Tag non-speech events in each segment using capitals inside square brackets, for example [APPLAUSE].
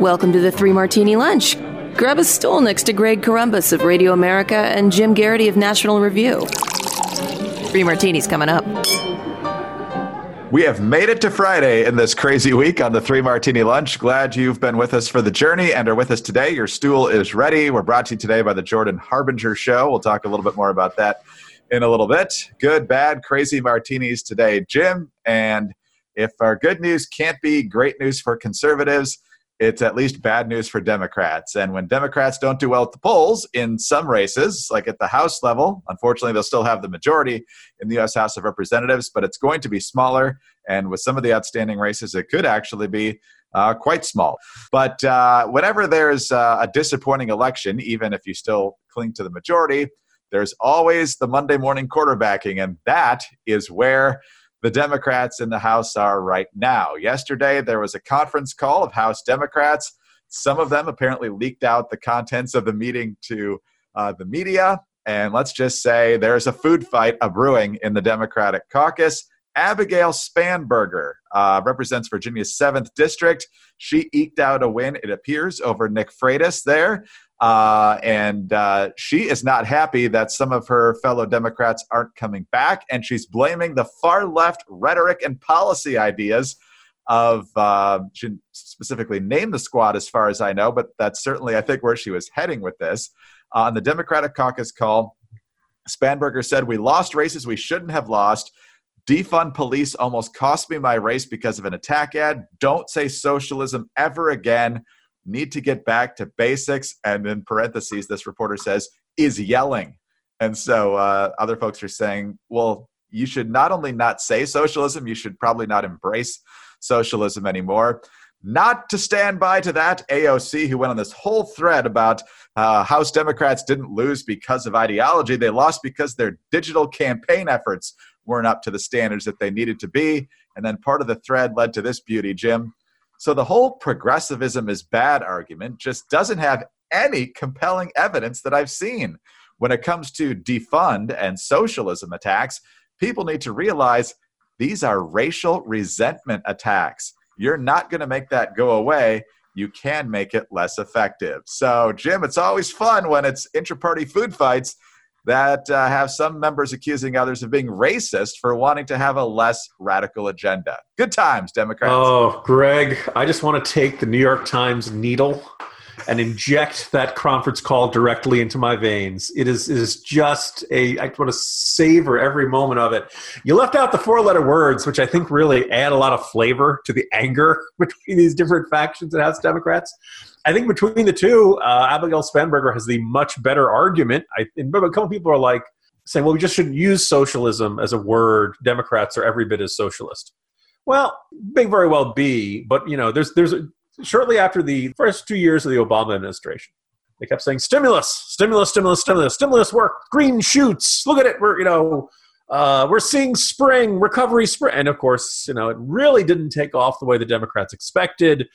Welcome to the Three Martini Lunch. Grab a stool next to Greg Corombos of Radio America and Jim Geraghty of National Review. Three Martinis coming up. We have made it to Friday in this crazy week on the Three Martini Lunch. Glad you've been with us for the journey and are with us today. Your stool is ready. We're brought to you today by the Jordan Harbinger Show. We'll talk a little bit more about that in a little bit. Good, bad, crazy martinis today, Jim. And if our good news can't be great news for conservatives, it's at least bad news for Democrats. And when Democrats don't do well at the polls in some races, like at the House level, unfortunately, they'll still have the majority in the U.S. House of Representatives, but it's going to be smaller. And with some of the outstanding races, it could actually be uh, quite small. But uh, whenever there's uh, a disappointing election, even if you still cling to the majority, there's always the Monday morning quarterbacking. And that is where the Democrats in the House are right now. Yesterday, there was a conference call of House Democrats. Some of them apparently leaked out the contents of the meeting to uh, the media. And let's just say there's a food fight a brewing in the Democratic caucus. Abigail Spanberger uh, represents Virginia's 7th district. She eked out a win, it appears, over Nick Freitas there. Uh, and uh, she is not happy that some of her fellow Democrats aren't coming back, and she's blaming the far left rhetoric and policy ideas of uh, she specifically named the squad as far as I know, but that's certainly I think where she was heading with this. Uh, on the Democratic caucus call, Spanberger said, "We lost races we shouldn't have lost." Defund police almost cost me my race because of an attack ad. Don't say socialism ever again need to get back to basics. And in parentheses, this reporter says, is yelling. And so uh, other folks are saying, well, you should not only not say socialism, you should probably not embrace socialism anymore. Not to stand by to that, AOC, who went on this whole thread about uh, House Democrats didn't lose because of ideology. They lost because their digital campaign efforts weren't up to the standards that they needed to be. And then part of the thread led to this beauty, Jim. So the whole progressivism is bad argument just doesn't have any compelling evidence that I've seen. When it comes to defund and socialism attacks, people need to realize these are racial resentment attacks. You're not going to make that go away. You can make it less effective. So, Jim, it's always fun when it's intra party food fights that uh, have some members accusing others of being racist for wanting to have a less radical agenda. Good times, Democrats. Oh, Greg, I just want to take the New York Times needle and inject that conference call directly into my veins. It is, it is just a, I want to savor every moment of it. You left out the four letter words, which I think really add a lot of flavor to the anger [LAUGHS] between these different factions in House Democrats. I think between the two, uh, Abigail Spanberger has the much better argument. I, and a couple people are like saying, well, we just shouldn't use socialism as a word. Democrats are every bit as socialist. Well, may very well be, but you know, there's there's a, shortly after the first two years of the Obama administration, they kept saying stimulus, stimulus, stimulus, stimulus, stimulus work, green shoots. Look at it, we're you know, uh, we're seeing spring recovery, spring, and of course, you know, it really didn't take off the way the Democrats expected.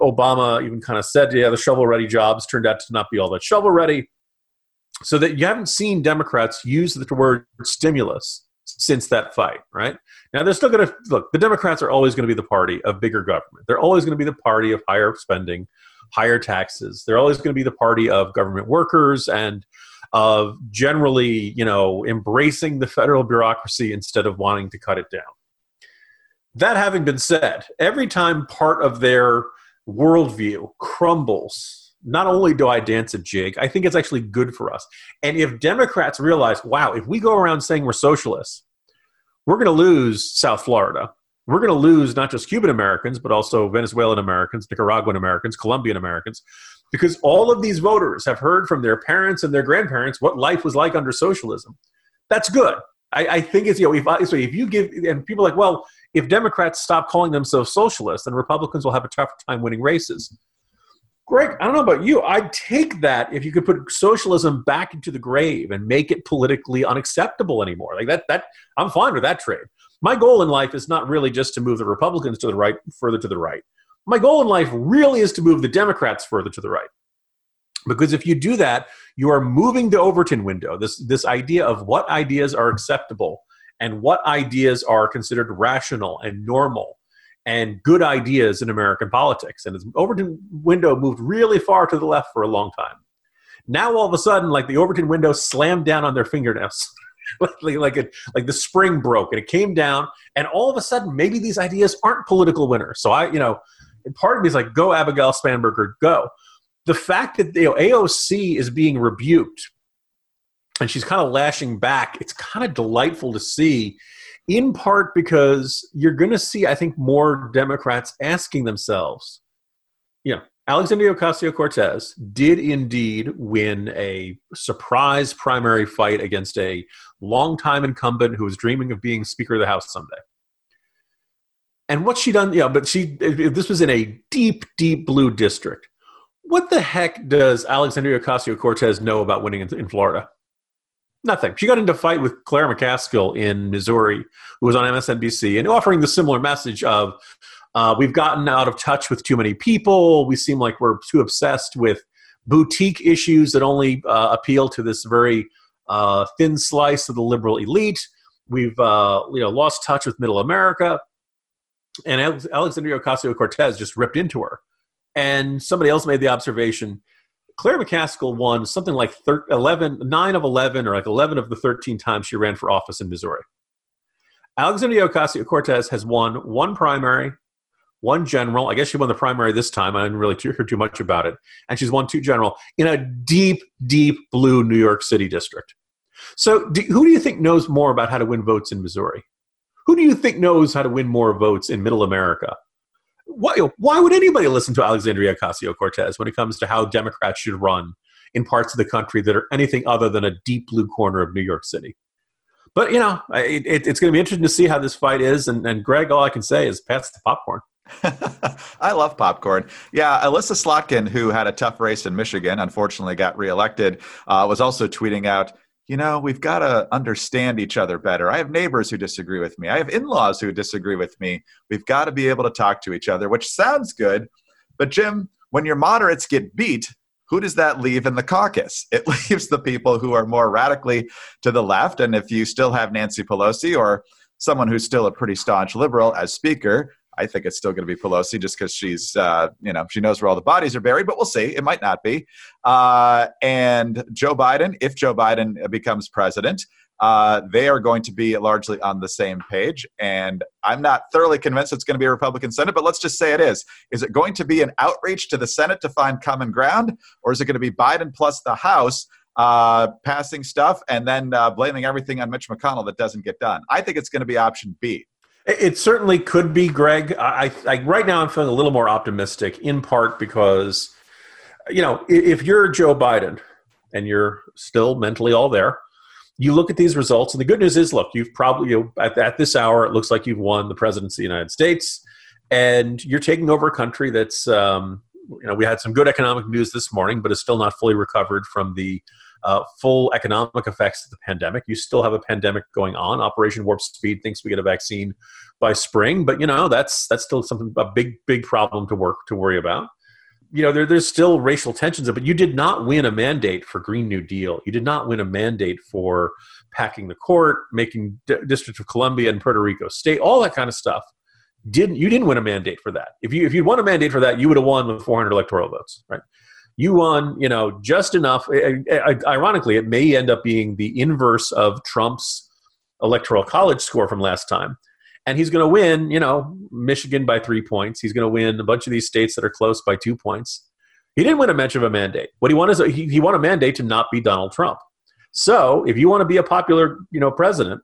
Obama even kind of said, yeah, the shovel ready jobs turned out to not be all that shovel ready. So that you haven't seen Democrats use the word stimulus since that fight, right? Now they're still going to look, the Democrats are always going to be the party of bigger government. They're always going to be the party of higher spending, higher taxes. They're always going to be the party of government workers and of generally, you know, embracing the federal bureaucracy instead of wanting to cut it down. That having been said, every time part of their worldview crumbles, not only do I dance a jig, I think it's actually good for us. And if Democrats realize, wow, if we go around saying we're socialists, we're going to lose South Florida. We're going to lose not just Cuban Americans, but also Venezuelan Americans, Nicaraguan Americans, Colombian Americans, because all of these voters have heard from their parents and their grandparents what life was like under socialism. That's good. I, I think it's, you know, if, so if you give, and people like, well, if Democrats stop calling themselves socialists, then Republicans will have a tougher time winning races. Greg, I don't know about you. I'd take that if you could put socialism back into the grave and make it politically unacceptable anymore. Like that, that I'm fine with that trade. My goal in life is not really just to move the Republicans to the right, further to the right. My goal in life really is to move the Democrats further to the right. Because if you do that, you are moving the Overton window, this, this idea of what ideas are acceptable and what ideas are considered rational and normal and good ideas in American politics. And the Overton window moved really far to the left for a long time. Now all of a sudden, like the Overton window slammed down on their fingernails. [LAUGHS] like like, it, like the spring broke and it came down, and all of a sudden, maybe these ideas aren't political winners. So I, you know, part of me is like, go Abigail Spanberger, go. The fact that you know, AOC is being rebuked and she's kind of lashing back, it's kind of delightful to see in part because you're going to see, I think, more Democrats asking themselves, you know, Alexandria Ocasio Cortez did indeed win a surprise primary fight against a longtime incumbent who was dreaming of being Speaker of the House someday. And what she done, yeah, but she, this was in a deep, deep blue district. What the heck does Alexandria Ocasio Cortez know about winning in, in Florida? Nothing. She got into a fight with Claire McCaskill in Missouri, who was on MSNBC, and offering the similar message of uh, we've gotten out of touch with too many people. We seem like we're too obsessed with boutique issues that only uh, appeal to this very uh, thin slice of the liberal elite. We've uh, you know lost touch with Middle America, and Alexandria Ocasio Cortez just ripped into her. And somebody else made the observation Claire McCaskill won something like 11, 9 of 11 or like 11 of the 13 times she ran for office in Missouri. Alexandria Ocasio Cortez has won one primary, one general. I guess she won the primary this time. I didn't really hear too much about it. And she's won two general in a deep, deep blue New York City district. So, do, who do you think knows more about how to win votes in Missouri? Who do you think knows how to win more votes in Middle America? Why, why would anybody listen to Alexandria Ocasio Cortez when it comes to how Democrats should run in parts of the country that are anything other than a deep blue corner of New York City? But, you know, it, it, it's going to be interesting to see how this fight is. And, and Greg, all I can say is pass the popcorn. [LAUGHS] I love popcorn. Yeah, Elissa Slotkin, who had a tough race in Michigan, unfortunately got reelected, uh, was also tweeting out, you know, we've got to understand each other better. I have neighbors who disagree with me. I have in laws who disagree with me. We've got to be able to talk to each other, which sounds good. But, Jim, when your moderates get beat, who does that leave in the caucus? It [LAUGHS] leaves the people who are more radically to the left. And if you still have Nancy Pelosi or someone who's still a pretty staunch liberal as speaker, I think it's still going to be Pelosi just because she's, uh, you know, she knows where all the bodies are buried, but we'll see. It might not be. Uh, and Joe Biden, if Joe Biden becomes president, uh, they are going to be largely on the same page. And I'm not thoroughly convinced it's going to be a Republican Senate, but let's just say it is. Is it going to be an outreach to the Senate to find common ground, or is it going to be Biden plus the House? Uh, passing stuff and then uh, blaming everything on Mitch McConnell that doesn't get done. I think it's going to be option B. It certainly could be, Greg. I, I, right now I'm feeling a little more optimistic, in part because, you know, if you're Joe Biden and you're still mentally all there, you look at these results, and the good news is, look, you've probably you know, at, at this hour it looks like you've won the presidency of the United States, and you're taking over a country that's, um, you know, we had some good economic news this morning, but is still not fully recovered from the uh, full economic effects of the pandemic. You still have a pandemic going on. Operation Warp Speed thinks we get a vaccine by spring, but you know that's that's still something a big big problem to work to worry about. You know, there, there's still racial tensions, but you did not win a mandate for Green New Deal. You did not win a mandate for packing the court, making D- District of Columbia and Puerto Rico state, all that kind of stuff. Didn't you didn't win a mandate for that? If you if you'd won a mandate for that, you would have won with 400 electoral votes, right? You won, you know, just enough. Ironically, it may end up being the inverse of Trump's electoral college score from last time. And he's going to win, you know, Michigan by three points. He's going to win a bunch of these states that are close by two points. He didn't win a mention of a mandate. What he won is a, he, he won a mandate to not be Donald Trump. So if you want to be a popular, you know, president,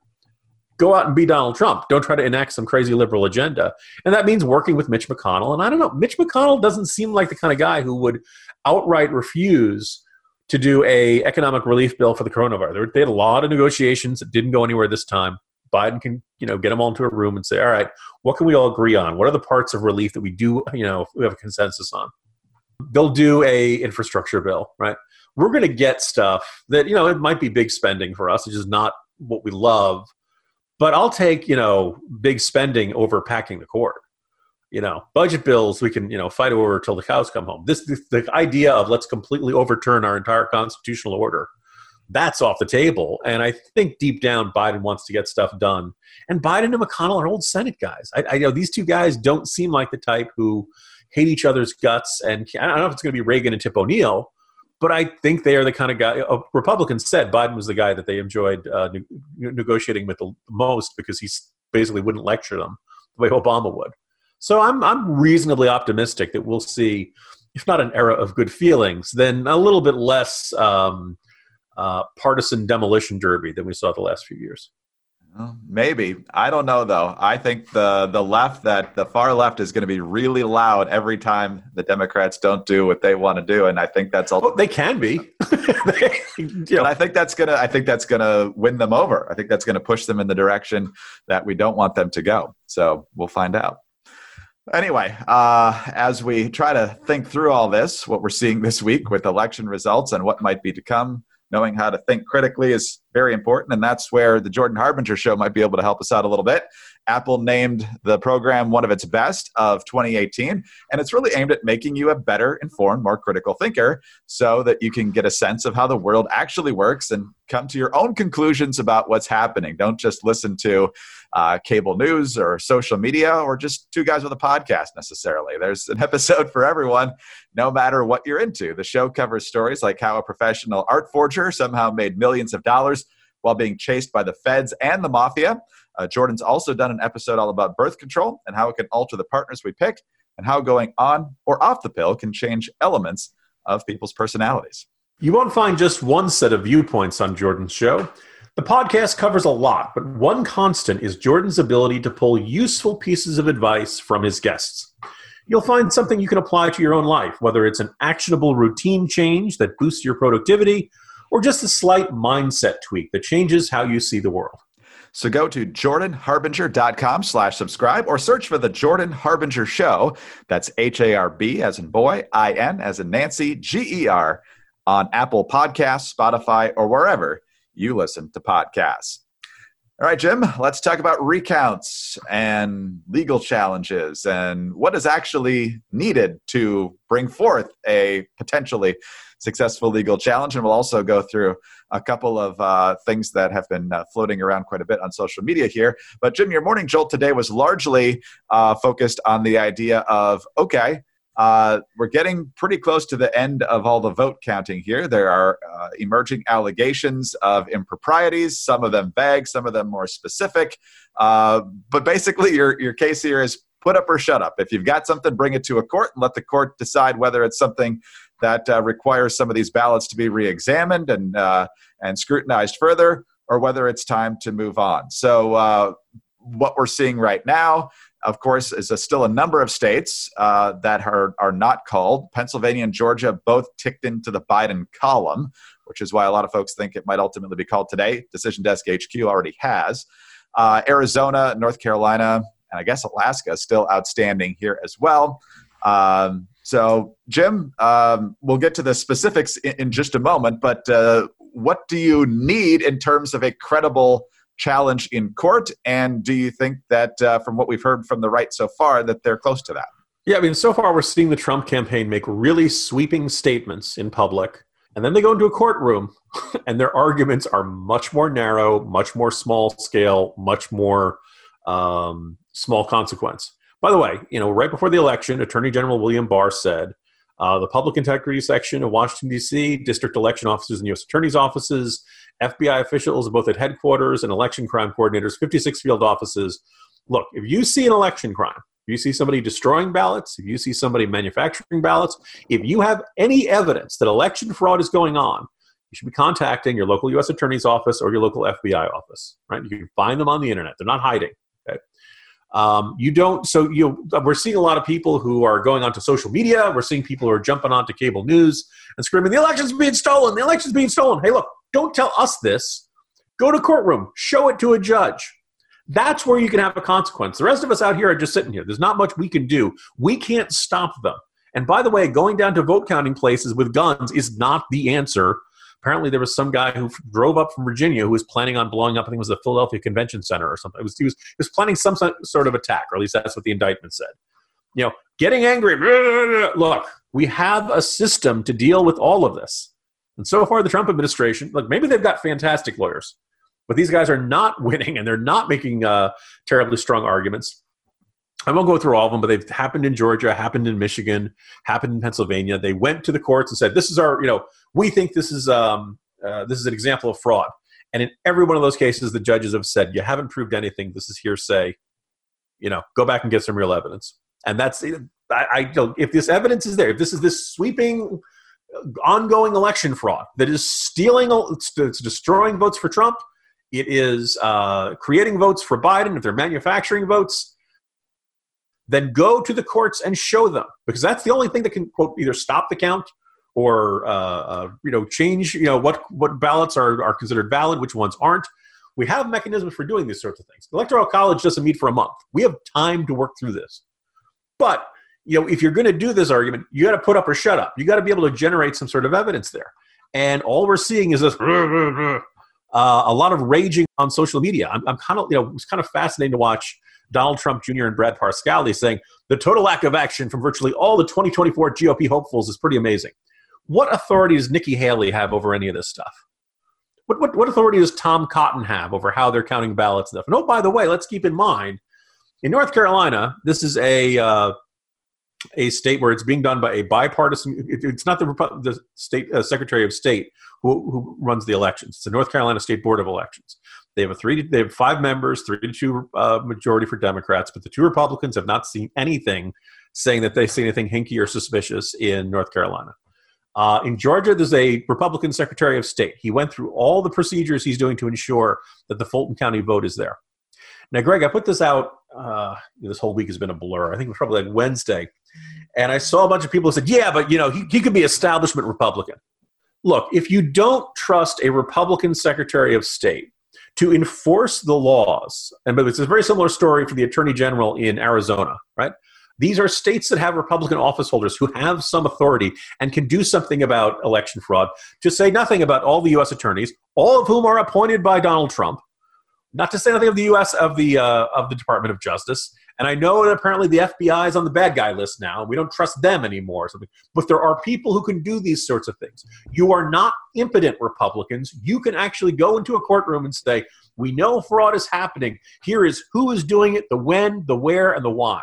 go out and be Donald Trump. Don't try to enact some crazy liberal agenda. And that means working with Mitch McConnell. And I don't know, Mitch McConnell doesn't seem like the kind of guy who would outright refuse to do a economic relief bill for the coronavirus. They had a lot of negotiations that didn't go anywhere this time. Biden can, you know, get them all into a room and say, all right, what can we all agree on? What are the parts of relief that we do, you know, we have a consensus on? They'll do a infrastructure bill, right? We're going to get stuff that, you know, it might be big spending for us, which is not what we love, but I'll take, you know, big spending over packing the court you know budget bills we can you know fight over till the cows come home this, this the idea of let's completely overturn our entire constitutional order that's off the table. And I think deep down, Biden wants to get stuff done. And Biden and McConnell are old Senate guys. I, I know these two guys don't seem like the type who hate each other's guts. And I don't know if it's going to be Reagan and Tip O'Neill, but I think they are the kind of guy. Uh, Republicans said Biden was the guy that they enjoyed uh, ne- negotiating with the most because he basically wouldn't lecture them the way Obama would. So I'm I'm reasonably optimistic that we'll see, if not an era of good feelings, then a little bit less um, uh, partisan demolition derby than we saw the last few years. Well, maybe I don't know though. I think the the left that the far left is going to be really loud every time the Democrats don't do what they want to do, and I think that's all. Well, they can be. they, you know. I think that's gonna. I think that's gonna win them over. I think that's going to push them in the direction that we don't want them to go. So we'll find out. Anyway, uh, as we try to think through all this, what we're seeing this week with election results and what might be to come, knowing how to think critically is very important. And that's where the Jordan Harbinger show might be able to help us out a little bit. Apple named the program one of its best of 2018. And it's really aimed at making you a better informed, more critical thinker so that you can get a sense of how the world actually works and come to your own conclusions about what's happening. Don't just listen to uh, cable news or social media or just two guys with a podcast necessarily. There's an [LAUGHS] episode for everyone, no matter what you're into. The show covers stories like how a professional art forger somehow made millions of dollars while being chased by the feds and the mafia. Uh, Jordan's also done an episode all about birth control and how it can alter the partners we pick, and how going on or off the pill can change elements of people's personalities. You won't find just one set of viewpoints on Jordan's show. The podcast covers a lot, but one constant is Jordan's ability to pull useful pieces of advice from his guests. You'll find something you can apply to your own life, whether it's an actionable routine change that boosts your productivity or just a slight mindset tweak that changes how you see the world. So go to jordanharbinger.com slash subscribe or search for the Jordan Harbinger Show. That's H-A-R-B as in boy, I-N as in Nancy, G-E-R on Apple Podcasts, Spotify, or wherever you listen to podcasts. All right, Jim, let's talk about recounts and legal challenges and what is actually needed to bring forth a potentially successful legal challenge. And we'll also go through a couple of uh, things that have been uh, floating around quite a bit on social media here. But, Jim, your morning jolt today was largely uh, focused on the idea of okay, uh, we're getting pretty close to the end of all the vote counting here. There are uh, emerging allegations of improprieties, some of them vague, some of them more specific. Uh, but basically, your, your case here is put up or shut up. If you've got something, bring it to a court and let the court decide whether it's something that uh, requires some of these ballots to be re-examined and uh, and scrutinized further, or whether it's time to move on. So uh, what we're seeing right now, of course, is a, still a number of states uh, that are are not called. Pennsylvania and Georgia both ticked into the Biden column, which is why a lot of folks think it might ultimately be called today. Decision Desk HQ already has. Uh, Arizona, North Carolina, and I guess Alaska is still outstanding here as well. Um, so, Jim, um, we'll get to the specifics in, in just a moment, but uh, what do you need in terms of a credible challenge in court? And do you think that, uh, from what we've heard from the right so far, that they're close to that? Yeah, I mean, so far we're seeing the Trump campaign make really sweeping statements in public, and then they go into a courtroom, [LAUGHS] and their arguments are much more narrow, much more small scale, much more um, small consequence. By the way, you know, right before the election, Attorney General William Barr said uh, the public integrity section of Washington, D.C., district election offices and U.S. attorneys' offices, FBI officials, both at headquarters and election crime coordinators, 56 field offices. Look, if you see an election crime, if you see somebody destroying ballots, if you see somebody manufacturing ballots, if you have any evidence that election fraud is going on, you should be contacting your local U.S. attorney's office or your local FBI office. Right? You can find them on the internet. They're not hiding. Um, you don't. So you we're seeing a lot of people who are going onto social media. We're seeing people who are jumping onto cable news and screaming, "The election's being stolen! The election's being stolen!" Hey, look! Don't tell us this. Go to courtroom. Show it to a judge. That's where you can have a consequence. The rest of us out here are just sitting here. There's not much we can do. We can't stop them. And by the way, going down to vote counting places with guns is not the answer apparently there was some guy who drove up from Virginia who was planning on blowing up. I think it was the Philadelphia Convention Center or something. It was, he was he was planning some sort of attack, or at least that's what the indictment said. You know, getting angry. Look, we have a system to deal with all of this. And so far, the Trump administration, like maybe they've got fantastic lawyers, but these guys are not [LAUGHS] winning and they're not making uh, terribly strong arguments. I won't go through all of them, but they've happened in Georgia, happened in Michigan, happened in Pennsylvania. They went to the courts and said, "This is our, you know, we think this is um, uh, this is an example of fraud." And in every one of those cases, the judges have said, "You haven't proved anything. This is hearsay. You know, go back and get some real evidence." And that's I, I if this evidence is there, if this is this sweeping, ongoing election fraud that is stealing, it's, it's destroying votes for Trump, it is uh, creating votes for Biden. If they're manufacturing votes, then go to the courts and show them because that's the only thing that can quote either stop the count or uh, uh, you know change you know what what ballots are are considered valid, which ones aren't. We have mechanisms for doing these sorts of things. Electoral College doesn't meet for a month. We have time to work through this. But you know, if you're going to do this argument, you got to put up or shut up. You got to be able to generate some sort of evidence there. And all we're seeing is this uh, a lot of raging on social media. I'm, I'm kind of you know it's kind of fascinating to watch Donald Trump Jr. and Brad Parscale saying the total lack of action from virtually all the 2024 GOP hopefuls is pretty amazing. What authority does Nikki Haley have over any of this stuff? What, what, what authority does Tom Cotton have over how they're counting ballots and stuff? And oh, by the way, let's keep in mind in North Carolina, this is a uh, a state where it's being done by a bipartisan. It, it's not the, the state uh, Secretary of State who, who runs the elections. It's the North Carolina State Board of Elections. They have a three. They have five members, three to two uh, majority for Democrats, but the two Republicans have not seen anything saying that they see anything hinky or suspicious in North Carolina. Uh, in Georgia, there's a Republican Secretary of State. He went through all the procedures he's doing to ensure that the Fulton County vote is there. Now, Greg, I put this out. Uh, this whole week has been a blur. I think it was probably like Wednesday, and I saw a bunch of people who said, "Yeah, but you know, he, he could be establishment Republican." Look, if you don't trust a Republican Secretary of State to enforce the laws, and but it's a very similar story for the Attorney General in Arizona, right? These are states that have Republican office holders who have some authority and can do something about election fraud, to say nothing about all the U.S. attorneys, all of whom are appointed by Donald Trump, not to say nothing of the U.S. of the uh, of the Department of Justice. And I know that apparently the FBI is on the bad guy list now. We don't trust them anymore. or Something. But there are people who can do these sorts of things. You are not impotent Republicans. You can actually go into a courtroom and say, "We know fraud is happening. Here is who is doing it, the when, the where, and the why."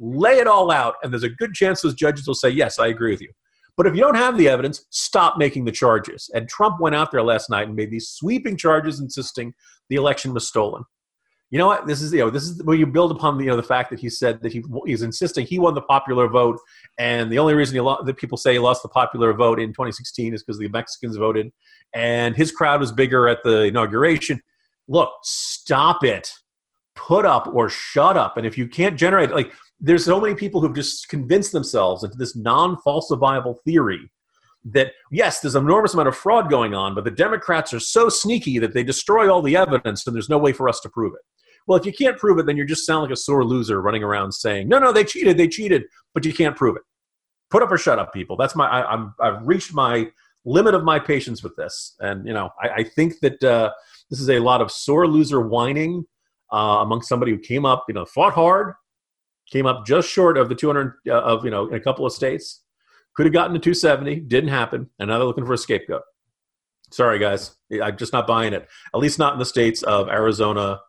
Lay it all out, and there's a good chance those judges will say, "Yes, I agree with you." But if you don't have the evidence, stop making the charges. And Trump went out there last night and made these sweeping charges insisting the election was stolen. You know what? This is you know this is where you build upon the you know the fact that he said that he he's insisting he won the popular vote, and the only reason he lo- that people say he lost the popular vote in 2016 is because the Mexicans voted, and his crowd was bigger at the inauguration. Look, stop it. Put up or shut up. And if you can't generate like there's so many people who've just convinced themselves into this non-falsifiable theory that yes, there's an enormous amount of fraud going on, but the Democrats are so sneaky that they destroy all the evidence, and there's no way for us to prove it. Well, if you can't prove it, then you just sound like a sore loser running around saying, "No, no, they cheated, they cheated," but you can't prove it. Put up or shut up, people. That's my. I, am I've reached my limit of my patience with this, and you know, I, I think that uh, this is a lot of sore loser whining uh, among somebody who came up, you know, fought hard, came up just short of the 200 uh, of you know in a couple of states could have gotten to 270, didn't happen, and now they're looking for a scapegoat. Sorry, guys, I'm just not buying it. At least not in the states of Arizona,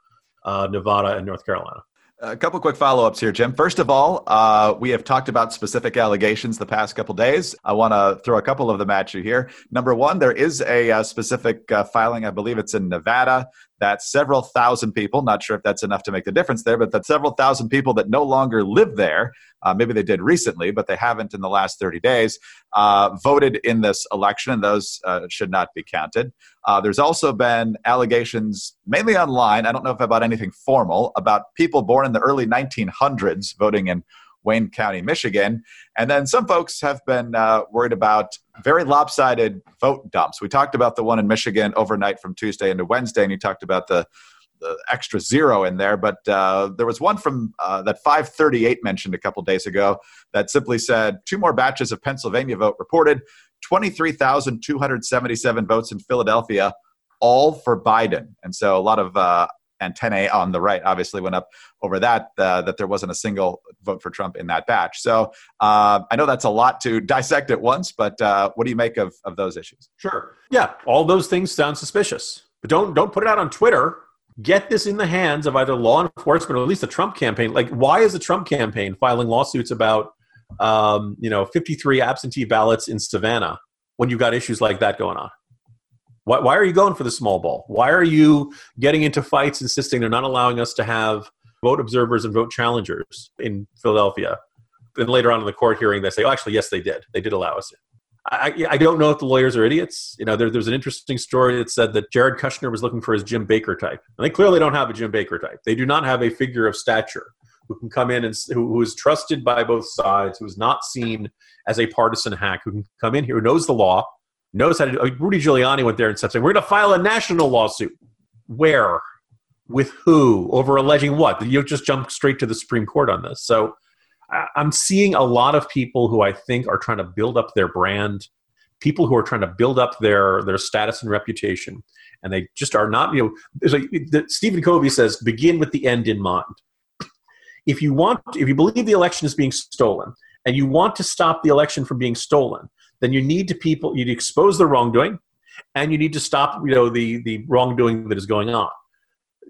uh, Nevada, and North Carolina. A couple quick follow ups here, Jim. First of all, uh, we have talked about specific allegations the past couple days. I want to throw a couple of them at you here. Number one, there is a, a uh, specific uh, filing, I believe it's in Nevada, that several thousand people, not sure if that's enough to make the difference there, but that several thousand people that no longer live there, uh, maybe they did recently, but they haven't in the last 30 days, uh, voted in this election, and those uh, should not be counted. Uh, there's also been allegations, mainly online, I don't know if about anything formal, about people born in the early 1900s voting in Wayne County, Michigan. And then some folks have been uh, worried about very lopsided vote dumps. We talked about the one in Michigan overnight from Tuesday into Wednesday, and you talked about the, the extra zero in there. But uh, there was one from uh, that 538 mentioned a couple days ago that simply said two more batches of Pennsylvania vote reported, 23,277 votes in Philadelphia, all for Biden. And so a lot of uh, and 10A on the right obviously went up over that, uh, that there wasn't a single vote for Trump in that batch. So uh, I know that's a lot to dissect at once, but uh, what do you make of, of those issues? Sure. Yeah, all those things sound suspicious, but don't don't put it out on Twitter. Get this in the hands of either law enforcement or at least the Trump campaign. Like, why is the Trump campaign filing lawsuits about, um, you know, 53 absentee ballots in Savannah when you've got issues like that going on? Why, why are you going for the small ball? Why are you getting into fights, insisting they're not allowing us to have vote observers and vote challengers in Philadelphia? Then later on in the court hearing, they say, "Oh, actually, yes, they did. They did allow us in." I, I don't know if the lawyers are idiots. You know, there, there's an interesting story that said that Jared Kushner was looking for his Jim Baker type, and they clearly don't have a Jim Baker type. They do not have a figure of stature who can come in and who, who is trusted by both sides, who is not seen as a partisan hack, who can come in here, who knows the law, knows how to do. Rudy Giuliani went there and said, "We're going to file a national lawsuit." Where, with who, over alleging what? You just jump straight to the Supreme Court on this. So, I'm seeing a lot of people who I think are trying to build up their brand, people who are trying to build up their their status and reputation, and they just are not. You know, the, Stephen Covey says, "Begin with the end in mind." If you want, if you believe the election is being stolen, and you want to stop the election from being stolen, then you need to people you expose the wrongdoing and you need to stop you know the the wrongdoing that is going on.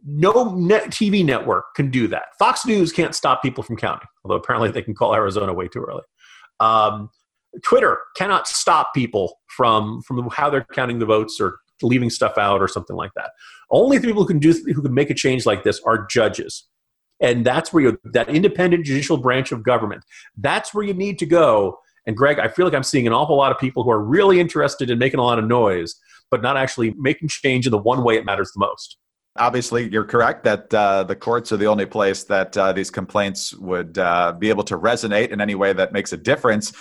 No net tv network can do that. Fox news can't stop people from counting although apparently they can call arizona way too early. Um, twitter cannot stop people from from how they're counting the votes or leaving stuff out or something like that. Only the people who can do who can make a change like this are judges. And that's where you that independent judicial branch of government that's where you need to go and Greg, I feel like I'm seeing an awful lot of people who are really interested in making a lot of noise, but not actually making change in the one way it matters the most. Obviously, you're correct that uh, the courts are the only place that uh, these complaints would uh, be able to resonate in any way that makes a difference.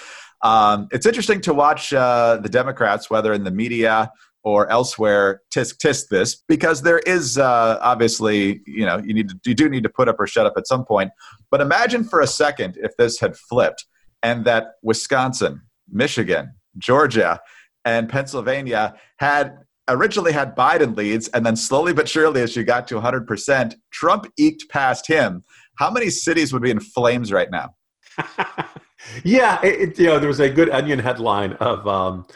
Um, it's interesting to watch uh, the Democrats, whether in the media or elsewhere, tisk tisk this because there is uh, obviously, you know, you need to, you do need to put up or shut up at some point. But imagine for a second if this had flipped and that Wisconsin, Michigan, Georgia, and Pennsylvania had originally had Biden leads, and then slowly but surely, as you got to 100%, Trump eked past him. How many cities would be in flames right now? [LAUGHS] yeah, it, you know, there was a good Onion headline of um,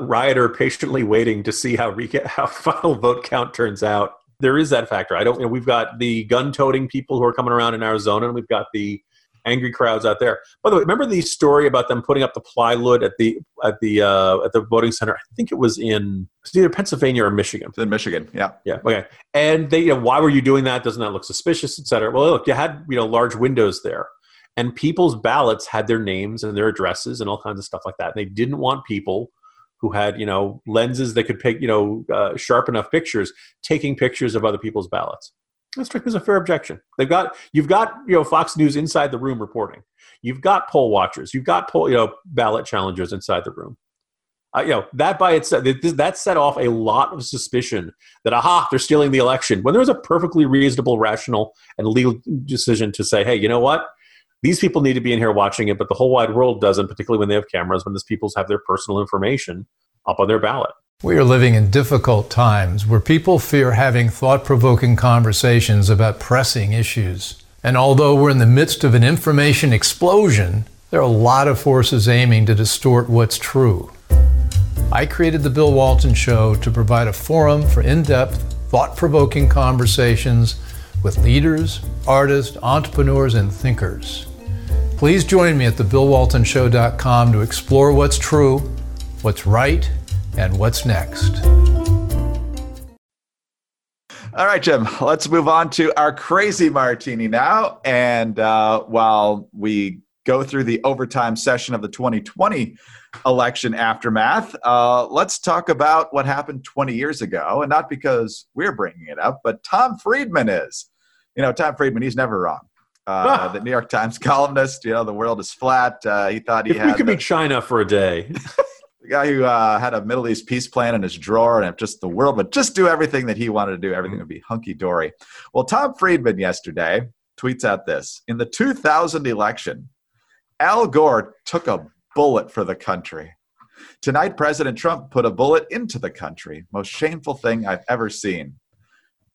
rioter patiently waiting to see how reca- [LAUGHS] how final vote count turns out. There is that factor. I don't. You know, we've got the gun-toting people who are coming around in Arizona, and we've got the angry crowds out there. By the way, remember the story about them putting up the plywood at the at the uh, at the voting center? I think it was in it was either Pennsylvania or Michigan. It's in Michigan, yeah, yeah. Okay, and they, you know, why were you doing that? Doesn't that look suspicious, et cetera? Well, look, you had you know large windows there, and people's ballots had their names and their addresses and all kinds of stuff like that. And they didn't want people who had you know lenses that could pick you know uh, sharp enough pictures taking pictures of other people's ballots. That strikes me as a fair objection. They've got you've got you know Fox News inside the room reporting. You've got poll watchers. You've got poll you know ballot challengers inside the room. Uh, you know that by itself that set off a lot of suspicion that aha they're stealing the election when there was a perfectly reasonable, rational, and legal decision to say, hey, you know what? These people need to be in here watching it, but the whole wide world doesn't, particularly when they have cameras, when these people have their personal information up on their ballot. We are living in difficult times where people fear having thought provoking conversations about pressing issues. And although we're in the midst of an information explosion, there are a lot of forces aiming to distort what's true. I created The Bill Walton Show to provide a forum for in depth, thought provoking conversations with leaders, artists, entrepreneurs, and thinkers. Please join me at thebillwaltonshow.com to explore what's true, what's right, and what's next. All right, Jim, let's move on to our crazy martini now. And uh, while we go through the overtime session of the 2020 election aftermath, uh, let's talk about what happened 20 years ago. And not because we're bringing it up, but Tom Friedman is. You know, Tom Friedman, he's never wrong. Uh, the New York Times [LAUGHS] columnist, you know, the world is flat. Uh, he thought he if had. We could the, be China for a day. [LAUGHS] the guy who uh, had a Middle East peace plan in his drawer, and just the world would just do everything that he wanted to do, everything would be hunky dory. Well, Tom Friedman yesterday tweets out this In the 2000 election, Al Gore took a bullet for the country. Tonight, President Trump put a bullet into the country. Most shameful thing I've ever seen.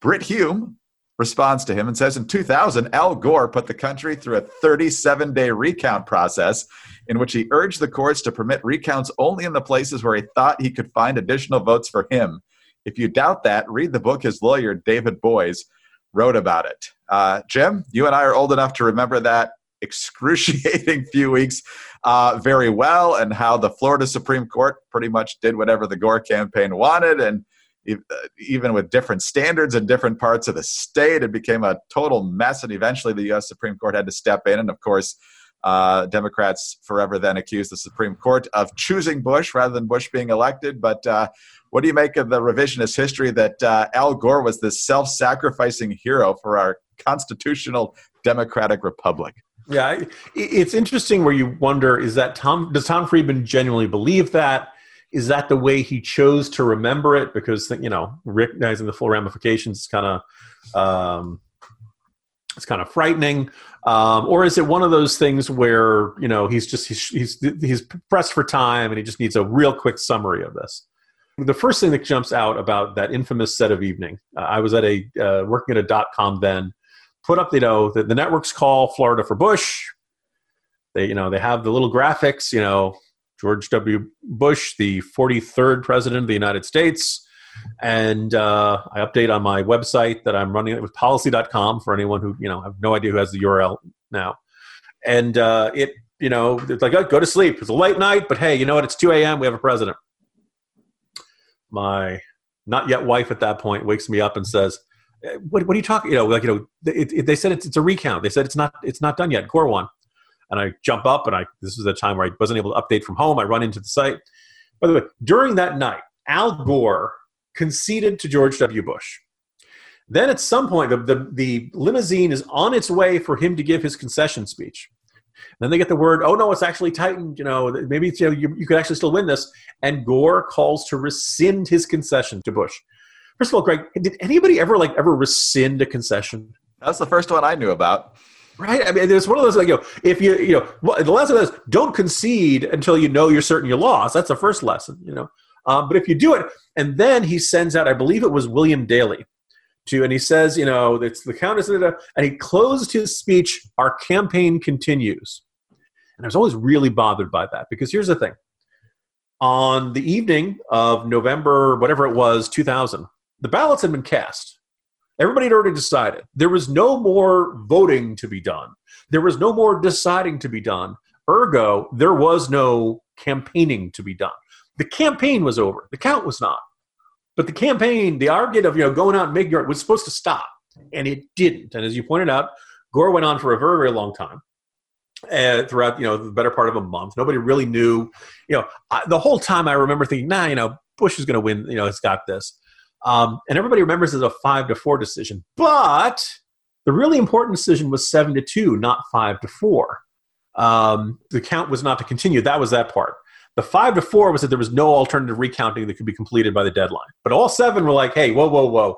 Brit Hume, responds to him and says in 2000, Al Gore put the country through a 37 day recount process in which he urged the courts to permit recounts only in the places where he thought he could find additional votes for him. If you doubt that, read the book his lawyer, David Boies, wrote about it. Uh, Jim, you and I are old enough to remember that excruciating [LAUGHS] few weeks uh, very well and how the Florida Supreme Court pretty much did whatever the Gore campaign wanted. And even with different standards in different parts of the state, it became a total mess. And eventually the U.S. Supreme Court had to step in. And of course, uh, Democrats forever then accused the Supreme Court of choosing Bush rather than Bush being elected. But uh, what do you make of the revisionist history that uh, Al Gore was this self sacrificing hero for our constitutional democratic republic? Yeah, it's interesting where you wonder is that Tom, does Tom Friedman genuinely believe that? Is that the way he chose to remember it? Because, you know, recognizing the full ramifications is kind of. Um, it's kind of frightening um, or is it one of those things where you know he's just he's, he's he's pressed for time and he just needs a real quick summary of this the first thing that jumps out about that infamous set of evening uh, i was at a uh, working at a dot com then put up you know the, the networks call florida for bush they you know they have the little graphics you know george w bush the 43rd president of the united states and uh, I update on my website that I'm running it with policy.com for anyone who, you know, have no idea who has the URL now. And uh, it, you know, it's like, oh, go to sleep. It's a late night, but hey, you know what? It's 2 a.m. We have a president. My not yet wife at that point wakes me up and says, what, what are you talking? You know, like, you know, it, it, they said it's, it's a recount. They said it's not, it's not done yet. Gore won. And I jump up and I, this was a time where I wasn't able to update from home. I run into the site. By the way, during that night, Al Gore conceded to George W. Bush. Then at some point, the, the, the, limousine is on its way for him to give his concession speech. Then they get the word, oh no, it's actually tightened. You know, maybe you, know, you, you could actually still win this. And Gore calls to rescind his concession to Bush. First of all, Greg, did anybody ever like ever rescind a concession? That's the first one I knew about. Right. I mean, there's one of those like you know, if you you know, the lesson is don't concede until you know you're certain you lost. That's the first lesson. You know, um, but if you do it, and then he sends out, I believe it was William Daley, to, and he says, you know, it's the Countess, and he closed his speech, our campaign continues. And I was always really bothered by that because here's the thing. On the evening of November, whatever it was, 2000, the ballots had been cast. Everybody had already decided. There was no more voting to be done. There was no more deciding to be done. Ergo, there was no campaigning to be done. The campaign was over. The count was not. But the campaign, the argument of you know going out and making art was supposed to stop, and it didn't. And as you pointed out, Gore went on for a very very long time. Uh, throughout you know the better part of a month, nobody really knew. You know, I, the whole time I remember thinking, nah, you know, Bush is going to win. You know, it's got this. Um, and everybody remembers as a five to four decision. But the really important decision was seven to two, not five to four. Um, the count was not to continue. That was that part. The five to four was that there was no alternative recounting that could be completed by the deadline. But all seven were like, hey, whoa, whoa, whoa.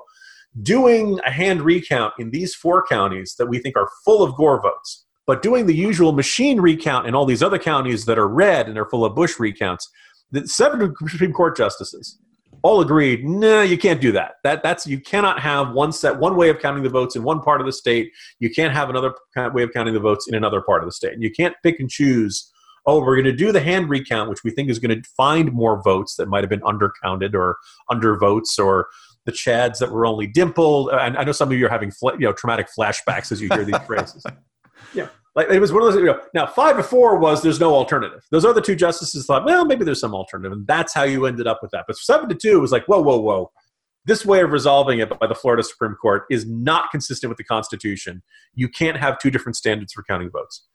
Doing a hand recount in these four counties that we think are full of Gore votes, but doing the usual machine recount in all these other counties that are red and are full of Bush recounts, the seven Supreme Court justices all agreed, no, nah, you can't do that. That that's you cannot have one set one way of counting the votes in one part of the state. You can't have another way of counting the votes in another part of the state. And you can't pick and choose oh, we're going to do the hand recount, which we think is going to find more votes that might have been undercounted or undervotes or the Chads that were only dimpled. And I know some of you are having you know traumatic flashbacks as you hear these phrases. [LAUGHS] Yeah, like it was one of those. You know, now five to four was there's no alternative. Those other two justices thought, well, maybe there's some alternative, and that's how you ended up with that. But seven to two was like, whoa, whoa, whoa. This way of resolving it by the Florida Supreme Court is not consistent with the Constitution. You can't have two different standards for counting votes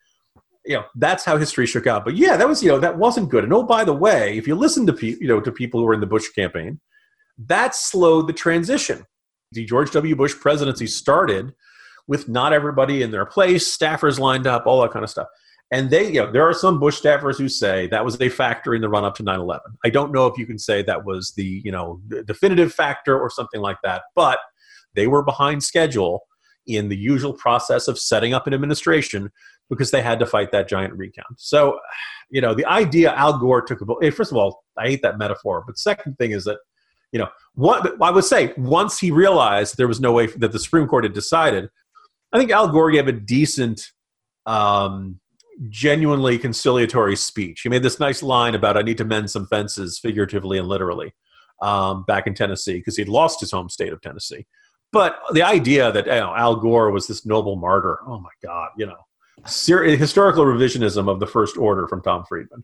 you know that's how history shook out. But yeah, that was you know that wasn't good. And oh, by the way, if you listen to pe- you know to people who were in the Bush campaign, that slowed the transition. The George W. Bush presidency started with not everybody in their place, staffers lined up, all that kind of stuff. And they, you know, there are some Bush staffers who say that was a factor in the run up to 9 11. I don't know if you can say that was the, you know, definitive factor or something like that, but they were behind schedule in the usual process of setting up an administration because they had to fight that giant recount. So, you know, the idea Al Gore took a. First of all, I hate that metaphor. But second thing is that You know, what I would say once he realized there was no way that the Supreme Court had decided, I think Al Gore gave a decent, um, genuinely conciliatory speech. He made this nice line about "I need to mend some fences, figuratively and literally." Um, back in Tennessee because he'd lost his home state of Tennessee. But the idea that you know, Al Gore was this noble martyr, oh my God, you know, ser- historical revisionism of the first order from Tom Friedman.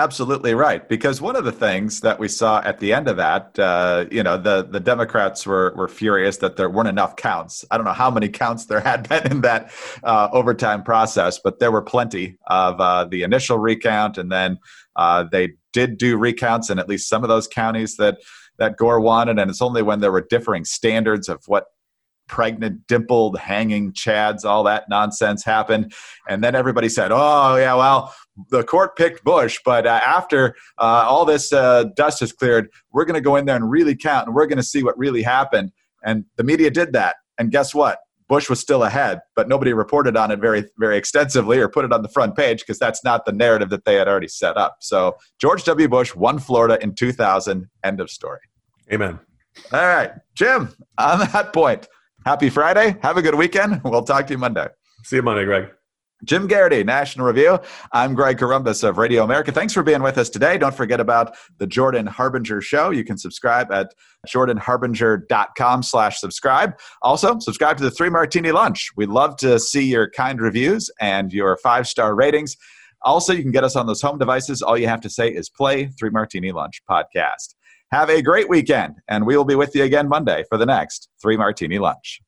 Absolutely right. Because one of the things that we saw at the end of that, uh, you know, the, the Democrats were, were furious that there weren't enough counts. I don't know how many counts there had been in that uh, overtime process, but there were plenty of uh, the initial recount. And then uh, they did do recounts in at least some of those counties that, that Gore wanted. And it's only when there were differing standards of what pregnant, dimpled, hanging chads, all that nonsense happened. And then everybody said, oh, yeah, well, the court picked Bush, but uh, after uh, all this uh, dust has cleared, we're going to go in there and really count and we're going to see what really happened. And the media did that. And guess what? Bush was still ahead, but nobody reported on it very, very extensively or put it on the front page because that's not the narrative that they had already set up. So George W. Bush won Florida in 2000. End of story. Amen. All right, Jim, on that point, Happy Friday. Have a good weekend. [LAUGHS] We'll talk to you Monday. See you Monday, Greg. Jim Geraghty, National Review. I'm Greg Corombos of Radio America. Thanks for being with us today. Don't forget about the Jordan Harbinger Show. You can subscribe at jordanharbinger.com slash subscribe. Also, subscribe to the Three Martini Lunch. We'd love to see your kind reviews and your five-star ratings. Also, you can get us on those home devices. All you have to say is play Three Martini Lunch podcast. Have a great weekend, and we will be with you again Monday for the next Three Martini Lunch.